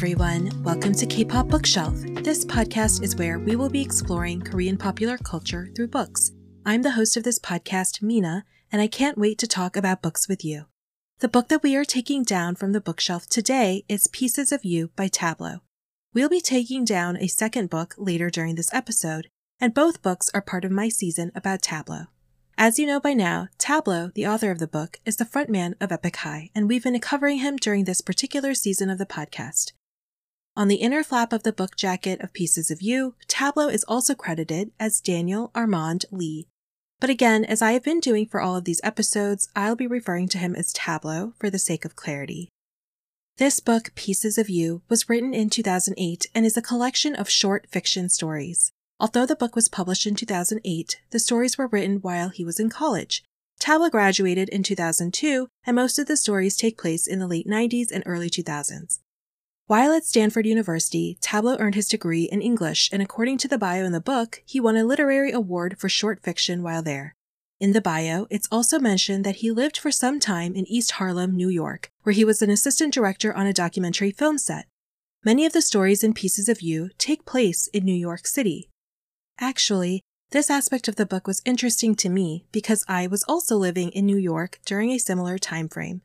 everyone. Welcome to K pop Bookshelf. This podcast is where we will be exploring Korean popular culture through books. I'm the host of this podcast, Mina, and I can't wait to talk about books with you. The book that we are taking down from the bookshelf today is Pieces of You by Tablo. We'll be taking down a second book later during this episode, and both books are part of my season about Tablo. As you know by now, Tablo, the author of the book, is the frontman of Epic High, and we've been covering him during this particular season of the podcast. On the inner flap of the book jacket of Pieces of You, Tablo is also credited as Daniel Armand Lee. But again, as I have been doing for all of these episodes, I'll be referring to him as Tablo for the sake of clarity. This book, Pieces of You, was written in 2008 and is a collection of short fiction stories. Although the book was published in 2008, the stories were written while he was in college. Tablo graduated in 2002, and most of the stories take place in the late 90s and early 2000s. While at Stanford University, Tablo earned his degree in English, and according to the bio in the book, he won a literary award for short fiction while there. In the bio, it's also mentioned that he lived for some time in East Harlem, New York, where he was an assistant director on a documentary film set. Many of the stories in Pieces of You take place in New York City. Actually, this aspect of the book was interesting to me because I was also living in New York during a similar time frame.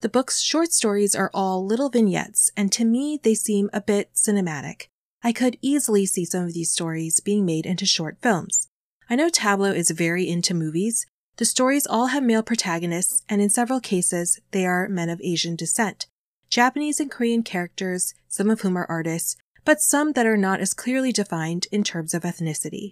The book's short stories are all little vignettes, and to me, they seem a bit cinematic. I could easily see some of these stories being made into short films. I know Tablo is very into movies. The stories all have male protagonists, and in several cases, they are men of Asian descent. Japanese and Korean characters, some of whom are artists, but some that are not as clearly defined in terms of ethnicity.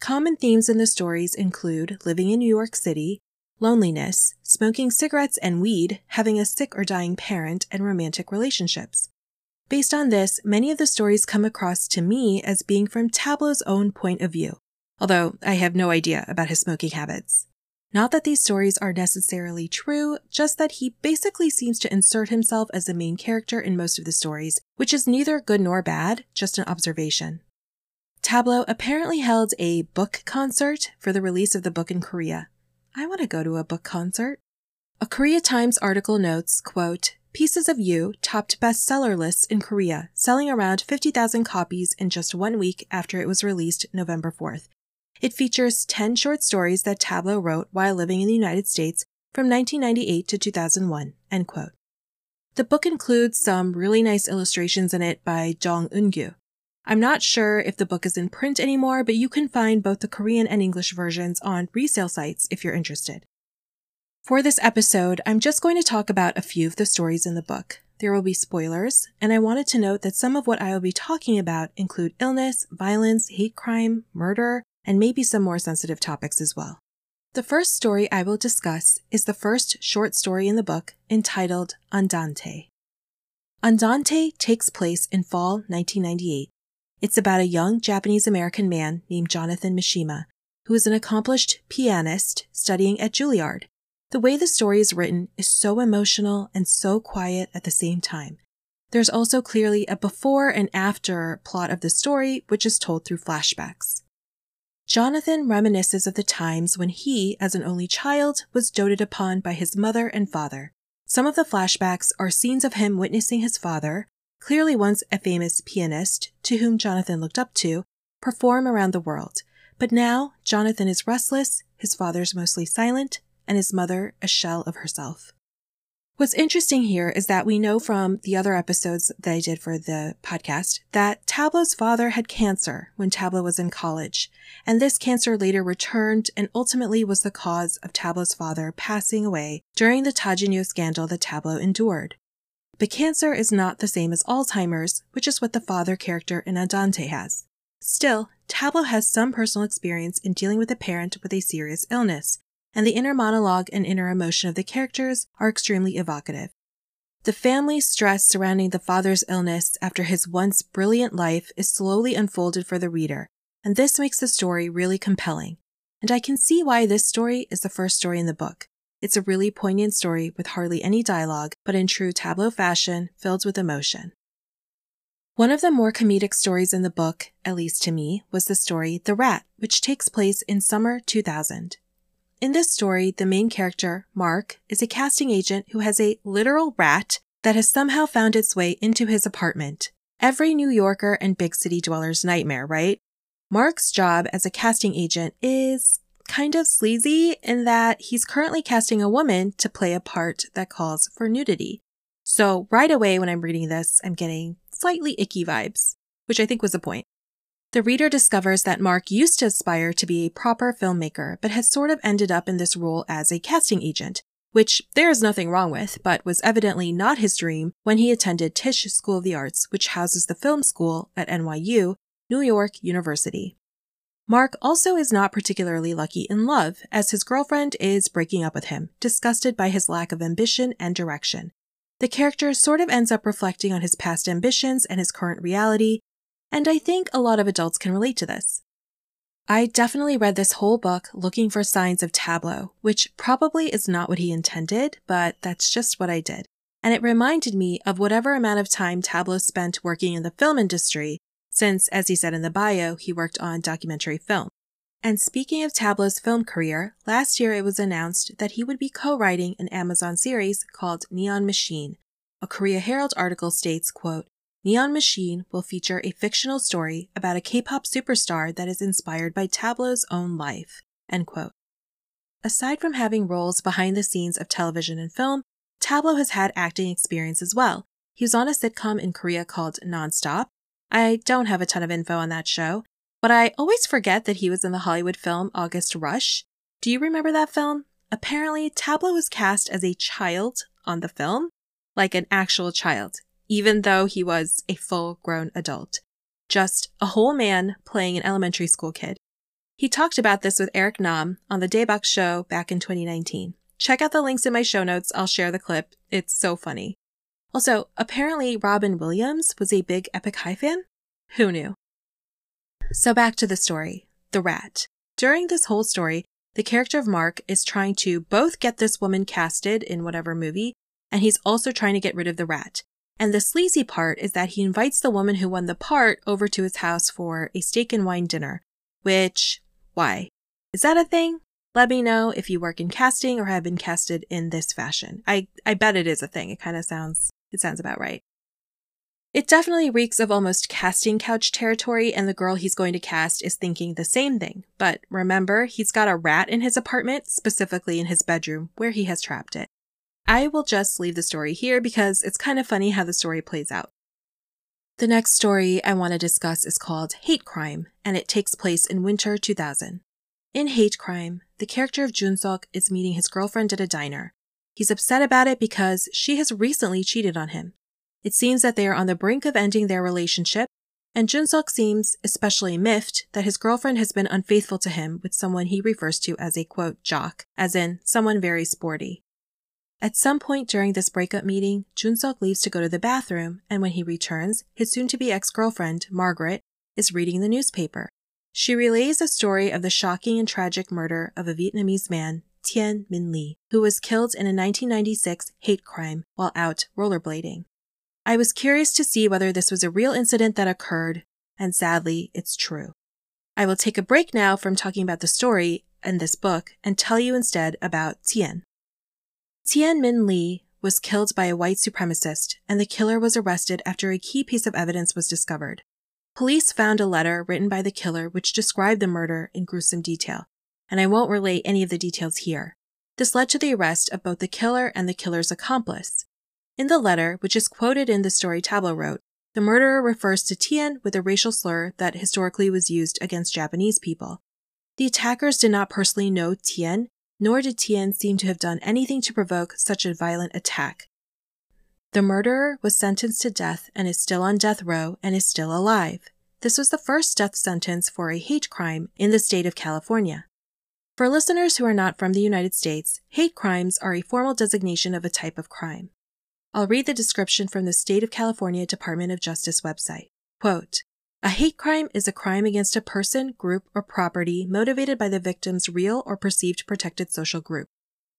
Common themes in the stories include living in New York City, loneliness, smoking cigarettes and weed, having a sick or dying parent, and romantic relationships. Based on this, many of the stories come across to me as being from Tablo's own point of view, although I have no idea about his smoking habits. Not that these stories are necessarily true, just that he basically seems to insert himself as the main character in most of the stories, which is neither good nor bad, just an observation. Tablo apparently held a book concert for the release of the book in Korea. I want to go to a book concert. A Korea Times article notes, quote, Pieces of You topped bestseller lists in Korea, selling around 50,000 copies in just one week after it was released November 4th, it features 10 short stories that Tablo wrote while living in the United States from 1998 to 2001. End quote. The book includes some really nice illustrations in it by Jong Eun-gyu. I'm not sure if the book is in print anymore, but you can find both the Korean and English versions on resale sites if you're interested. For this episode, I'm just going to talk about a few of the stories in the book. There will be spoilers, and I wanted to note that some of what I will be talking about include illness, violence, hate crime, murder, and maybe some more sensitive topics as well. The first story I will discuss is the first short story in the book entitled Andante. Andante takes place in fall 1998. It's about a young Japanese American man named Jonathan Mishima, who is an accomplished pianist studying at Juilliard. The way the story is written is so emotional and so quiet at the same time. There's also clearly a before and after plot of the story, which is told through flashbacks. Jonathan reminisces of the times when he, as an only child, was doted upon by his mother and father. Some of the flashbacks are scenes of him witnessing his father, clearly once a famous pianist to whom Jonathan looked up to, perform around the world. But now Jonathan is restless, his father's mostly silent, and his mother a shell of herself. What's interesting here is that we know from the other episodes that I did for the podcast that Tablo's father had cancer when Tablo was in college, and this cancer later returned and ultimately was the cause of Tablo's father passing away during the Tajinyo scandal that Tablo endured. But cancer is not the same as Alzheimer's, which is what the father character in Andante has. Still, Tablo has some personal experience in dealing with a parent with a serious illness, and the inner monologue and inner emotion of the characters are extremely evocative. The family stress surrounding the father's illness after his once brilliant life is slowly unfolded for the reader, and this makes the story really compelling. And I can see why this story is the first story in the book. It's a really poignant story with hardly any dialogue, but in true Tablo fashion, filled with emotion. One of the more comedic stories in the book, at least to me, was the story The Rat, which takes place in summer 2000. In this story, the main character, Mark, is a casting agent who has a literal rat that has somehow found its way into his apartment. Every New Yorker and big city dweller's nightmare, right? Mark's job as a casting agent is kind of sleazy in that he's currently casting a woman to play a part that calls for nudity. So right away when I'm reading this, I'm getting slightly icky vibes, which I think was the point. The reader discovers that Mark used to aspire to be a proper filmmaker, but has sort of ended up in this role as a casting agent, which there is nothing wrong with, but was evidently not his dream when he attended Tisch School of the Arts, which houses the film school at NYU, New York University. Mark also is not particularly lucky in love, as his girlfriend is breaking up with him, disgusted by his lack of ambition and direction. The character sort of ends up reflecting on his past ambitions and his current reality, and I think a lot of adults can relate to this. I definitely read this whole book looking for signs of Tablo, which probably is not what he intended, but that's just what I did. And it reminded me of whatever amount of time Tablo spent working in the film industry since, as he said in the bio, he worked on documentary film. And speaking of Tablo's film career, last year it was announced that he would be co writing an Amazon series called Neon Machine. A Korea Herald article states, quote, Neon Machine will feature a fictional story about a K pop superstar that is inspired by Tablo's own life. End quote. Aside from having roles behind the scenes of television and film, Tablo has had acting experience as well. He was on a sitcom in Korea called Nonstop, I don't have a ton of info on that show, but I always forget that he was in the Hollywood film August Rush. Do you remember that film? Apparently, Tablo was cast as a child on the film, like an actual child, even though he was a full grown adult. Just a whole man playing an elementary school kid. He talked about this with Eric Nam on the Daebak show back in 2019. Check out the links in my show notes. I'll share the clip. It's so funny. Also, apparently Robin Williams was a big Epic High fan. Who knew? So back to the story. The rat. During this whole story, the character of Mark is trying to both get this woman casted in whatever movie, and he's also trying to get rid of the rat. And the sleazy part is that he invites the woman who won the part over to his house for a steak and wine dinner. Which, why? Is that a thing? Let me know if you work in casting or have been casted in this fashion. I, I bet it is a thing. It kind of sounds it sounds about right. It definitely reeks of almost casting couch territory, and the girl he's going to cast is thinking the same thing. But remember, he's got a rat in his apartment, specifically in his bedroom, where he has trapped it. I will just leave the story here because it's kind of funny how the story plays out. The next story I want to discuss is called Hate Crime, and it takes place in winter 2000. In Hate Crime, the character of Junsuk is meeting his girlfriend at a diner. He's upset about it because she has recently cheated on him. It seems that they are on the brink of ending their relationship, and Junsuk seems especially miffed that his girlfriend has been unfaithful to him with someone he refers to as a quote jock, as in someone very sporty. At some point during this breakup meeting, Junsuk leaves to go to the bathroom, and when he returns, his soon to be ex girlfriend, Margaret, is reading the newspaper. She relays a story of the shocking and tragic murder of a Vietnamese man Thien Minh Ly, who was killed in a 1996 hate crime while out rollerblading. I was curious to see whether this was a real incident that occurred, and sadly, it's true. I will take a break now from talking about the story in this book and tell you instead about Thien. Thien Minh Ly was killed by a white supremacist, and the killer was arrested after a key piece of evidence was discovered. Police found a letter written by the killer which described the murder in gruesome detail, and I won't relate any of the details here. This led to the arrest of both the killer and the killer's accomplice. In the letter, which is quoted in the story Tableau wrote, the murderer refers to Thien with a racial slur that historically was used against Japanese people. The attackers did not personally know Thien, nor did Thien seem to have done anything to provoke such a violent attack. The murderer was sentenced to death and is still on death row and is still alive. This was the first death sentence for a hate crime in the state of California. For listeners who are not from the United States, hate crimes are a formal designation of a type of crime. I'll read the description from the State of California Department of Justice website. Quote, a hate crime is a crime against a person, group, or property motivated by the victim's real or perceived protected social group.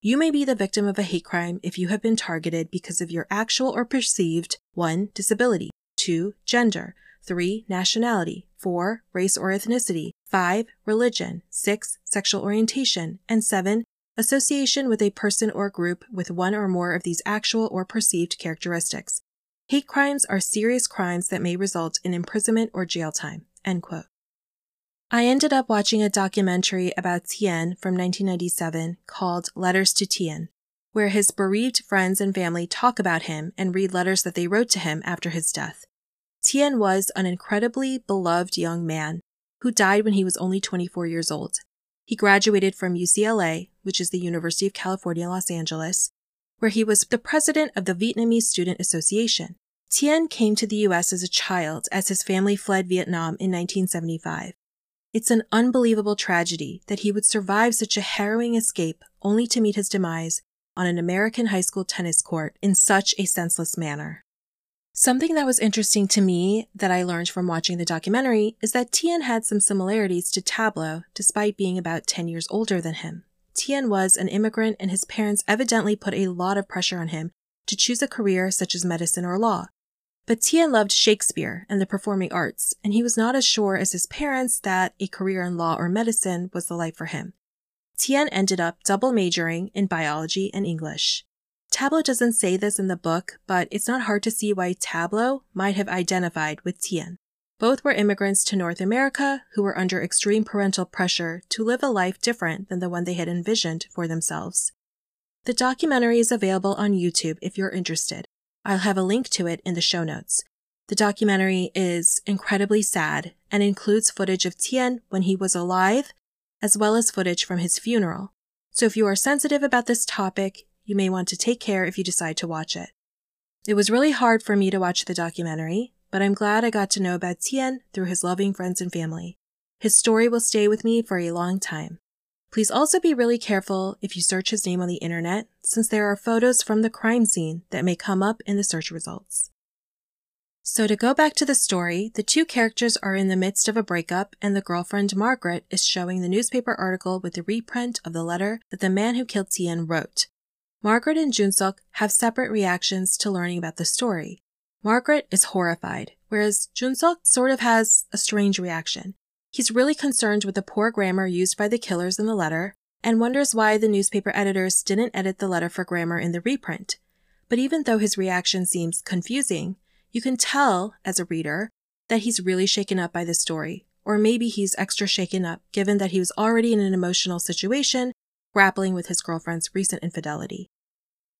You may be the victim of a hate crime if you have been targeted because of your actual or perceived 1. disability, 2. gender, 3. nationality, 4. race or ethnicity, 5. religion, 6. sexual orientation, and 7. association with a person or group with one or more of these actual or perceived characteristics. Hate crimes are serious crimes that may result in imprisonment or jail time. I ended up watching a documentary about Thien from 1997 called Letters to Thien, where his bereaved friends and family talk about him and read letters that they wrote to him after his death. Thien was an incredibly beloved young man who died when he was only 24 years old. He graduated from UCLA, which is the University of California, Los Angeles, where he was the president of the Vietnamese Student Association. Thien came to the U.S. as a child as his family fled Vietnam in 1975. It's an unbelievable tragedy that he would survive such a harrowing escape only to meet his demise on an American high school tennis court in such a senseless manner. Something that was interesting to me that I learned from watching the documentary is that Thien had some similarities to Tablo despite being about 10 years older than him. Thien was an immigrant and his parents evidently put a lot of pressure on him to choose a career such as medicine or law. But Thien loved Shakespeare and the performing arts, and he was not as sure as his parents that a career in law or medicine was the life for him. Thien ended up double majoring in biology and English. Tablo doesn't say this in the book, but it's not hard to see why Tablo might have identified with Thien. Both were immigrants to North America who were under extreme parental pressure to live a life different than the one they had envisioned for themselves. The documentary is available on YouTube if you're interested. I'll have a link to it in the show notes. The documentary is incredibly sad and includes footage of Thien when he was alive, as well as footage from his funeral. So if you are sensitive about this topic, you may want to take care if you decide to watch it. It was really hard for me to watch the documentary, but I'm glad I got to know about Thien through his loving friends and family. His story will stay with me for a long time. Please also be really careful if you search his name on the internet, since there are photos from the crime scene that may come up in the search results. So, to go back to the story, the two characters are in the midst of a breakup, and the girlfriend, Margaret, is showing the newspaper article with the reprint of the letter that the man who killed Thien wrote. Margaret and Junsuk have separate reactions to learning about the story. Margaret is horrified, whereas Junsuk sort of has a strange reaction. He's really concerned with the poor grammar used by the killers in the letter and wonders why the newspaper editors didn't edit the letter for grammar in the reprint. But even though his reaction seems confusing, you can tell, as a reader, that he's really shaken up by the story, or maybe he's extra shaken up given that he was already in an emotional situation grappling with his girlfriend's recent infidelity.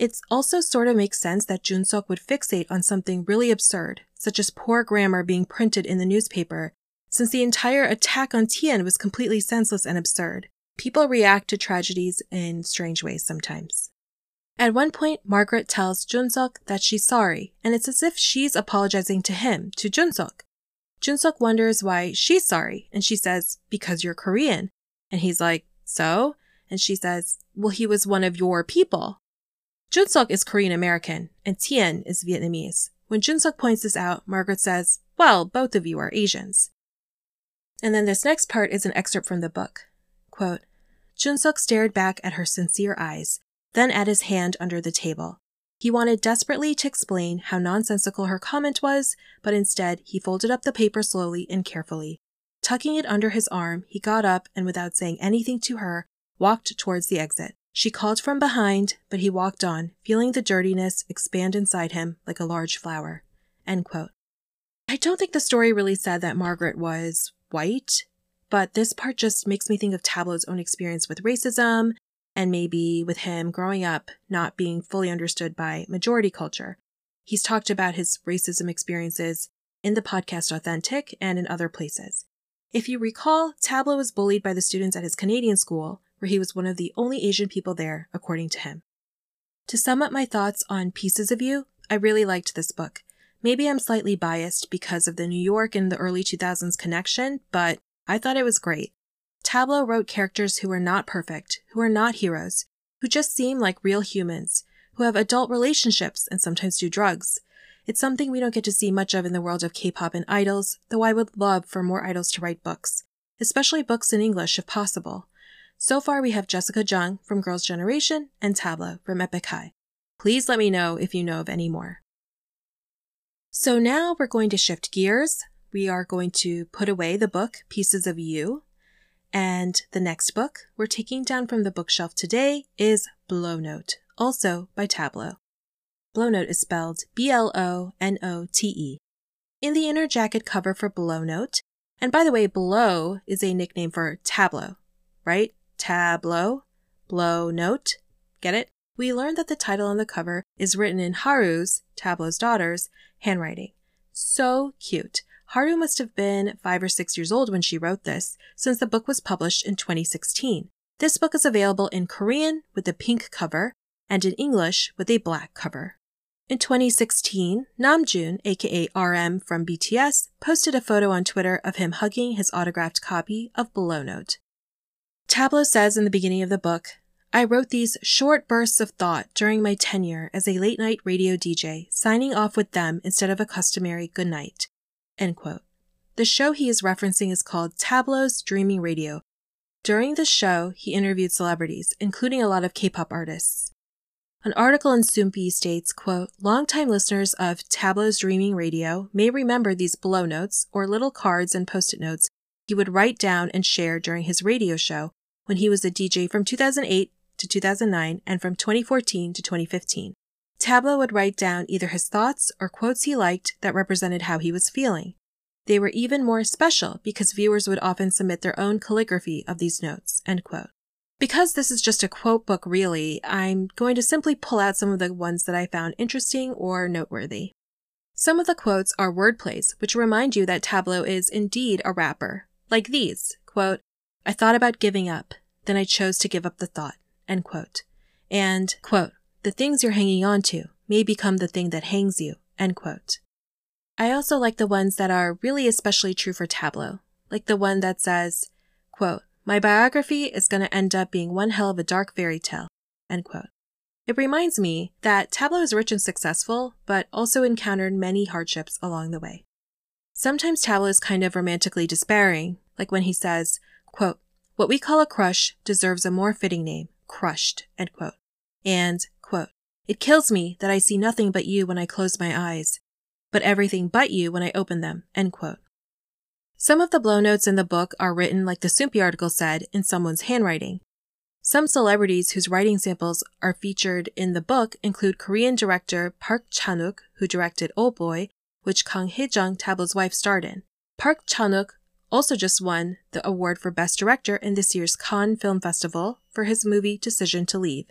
It also sort of makes sense that Junsuk would fixate on something really absurd, such as poor grammar being printed in the newspaper, since the entire attack on Thien was completely senseless and absurd. People react to tragedies in strange ways sometimes. At one point, Margaret tells Junsuk that she's sorry, and it's as if she's apologizing to him, to Junsuk. Junsuk wonders why she's sorry, and she says, because you're Korean. And he's like, so? And she says, Well, he was one of your people. Junsuk is Korean American and Thien is Vietnamese. When Junsuk points this out, Margaret says, Well, both of you are Asians. And then this next part is an excerpt from the book. Quote, Junsuk stared back at her sincere eyes, then at his hand under the table. He wanted desperately to explain how nonsensical her comment was, but instead he folded up the paper slowly and carefully. Tucking it under his arm, he got up and without saying anything to her, walked towards the exit. She called from behind, but he walked on, feeling the dirtiness expand inside him like a large flower. I don't think the story really said that Margaret was white, but this part just makes me think of Tablo's own experience with racism and maybe with him growing up not being fully understood by majority culture. He's talked about his racism experiences in the podcast Authentic and in other places. If you recall, Tablo was bullied by the students at his Canadian school, where he was one of the only Asian people there, according to him. To sum up my thoughts on Pieces of You, I really liked this book. Maybe I'm slightly biased because of the New York and the early 2000s connection, but I thought it was great. Tablo wrote characters who are not perfect, who are not heroes, who just seem like real humans, who have adult relationships and sometimes do drugs. It's something we don't get to see much of in the world of K-pop and idols, though I would love for more idols to write books, especially books in English if possible. So far, we have Jessica Jung from Girls' Generation and Tablo from Epic High. Please let me know if you know of any more. So now we're going to shift gears. We are going to put away the book Pieces of You, And the next book we're taking down from the bookshelf today is Blonote, also by Tablo. Blow Note is spelled B L O N O T E. In the inner jacket cover for Blonote, and by the way, Blo is a nickname for Tablo, right? Tablo, Blow Note. Get it? We learned that the title on the cover is written in Haru's, Tablo's daughter's, handwriting. So cute. Haru must have been five or six years old when she wrote this, since the book was published in 2016. This book is available in Korean with a pink cover and in English with a black cover. In 2016, Namjoon, aka RM from BTS, posted a photo on Twitter of him hugging his autographed copy of Blonote. Tablo says in the beginning of the book, I wrote these short bursts of thought during my tenure as a late night radio DJ, signing off with them instead of a customary good night. The show he is referencing is called Tablo's Dreaming Radio. During the show, he interviewed celebrities, including a lot of K-pop artists. An article in Soompi states, quote, Longtime listeners of Tablo's Dreaming Radio may remember these blonotes or little cards and post-it notes he would write down and share during his radio show when he was a DJ from 2008 to 2009 and from 2014 to 2015. Tablo would write down either his thoughts or quotes he liked that represented how he was feeling. They were even more special because viewers would often submit their own calligraphy of these notes. Because this is just a quote book, really, I'm going to simply pull out some of the ones that I found interesting or noteworthy. Some of the quotes are wordplays, which remind you that Tablo is indeed a rapper. Like these, quote, I thought about giving up, then I chose to give up the thought, end quote. And, quote, the things you're hanging on to may become the thing that hangs you, end quote. I also like the ones that are really especially true for Tablo, like the one that says, quote, my biography is going to end up being one hell of a dark fairy tale, end quote. It reminds me that Tablo is rich and successful, but also encountered many hardships along the way. Sometimes Tablo is kind of romantically despairing, like when he says, quote, what we call a crush deserves a more fitting name, crushed, end quote. And, quote, it kills me that I see nothing but you when I close my eyes, but everything but you when I open them, end quote. Some of the blonotes in the book are written, like the Soompi article said, in someone's handwriting. Some celebrities whose writing samples are featured in the book include Korean director Park Chan-wook, who directed Old Boy, which Kang Hae-jung, Tablo's wife, starred in. Park Chan-wook also just won the award for Best Director in this year's Cannes Film Festival for his movie Decision to Leave.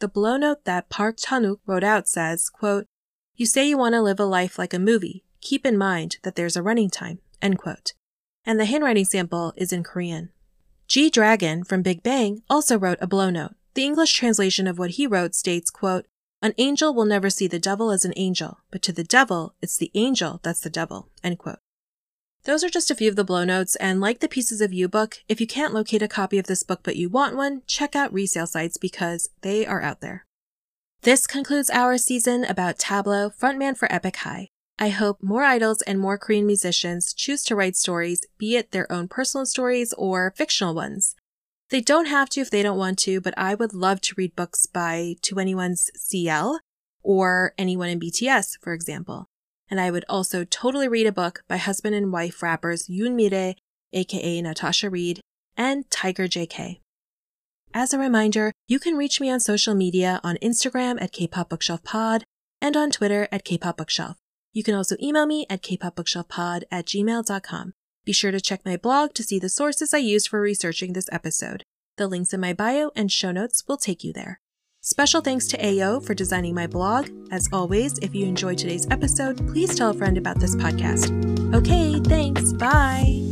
The blonote that Park Chan-wook wrote out says, quote, You say you want to live a life like a movie. Keep in mind that there's a running time, end quote. And the handwriting sample is in Korean. G Dragon from Big Bang also wrote a blonote. The English translation of what he wrote states, quote, An angel will never see the devil as an angel, but to the devil, it's the angel that's the devil, end quote. Those are just a few of the blonotes, and like the pieces of You book, if you can't locate a copy of this book but you want one, check out resale sites because they are out there. This concludes our season about Tablo, frontman for Epic High. I hope more idols and more Korean musicians choose to write stories, be it their own personal stories or fictional ones. They don't have to if they don't want to, but I would love to read books by 2NE1's CL or anyone in BTS, for example and I would also totally read a book by husband and wife rappers Yoon Mi-rae, aka Natasha Reid, and Tiger JK. As a reminder, you can reach me on social media on Instagram at Kpop Bookshelf Pod and on Twitter at Kpop Bookshelf. You can also email me at kpopbookshelfpod at gmail.com. Be sure to check my blog to see the sources I used for researching this episode. The links in my bio and show notes will take you there. Special thanks to AO for designing my blog. As always, if you enjoyed today's episode, please tell a friend about this podcast. Okay, thanks. Bye.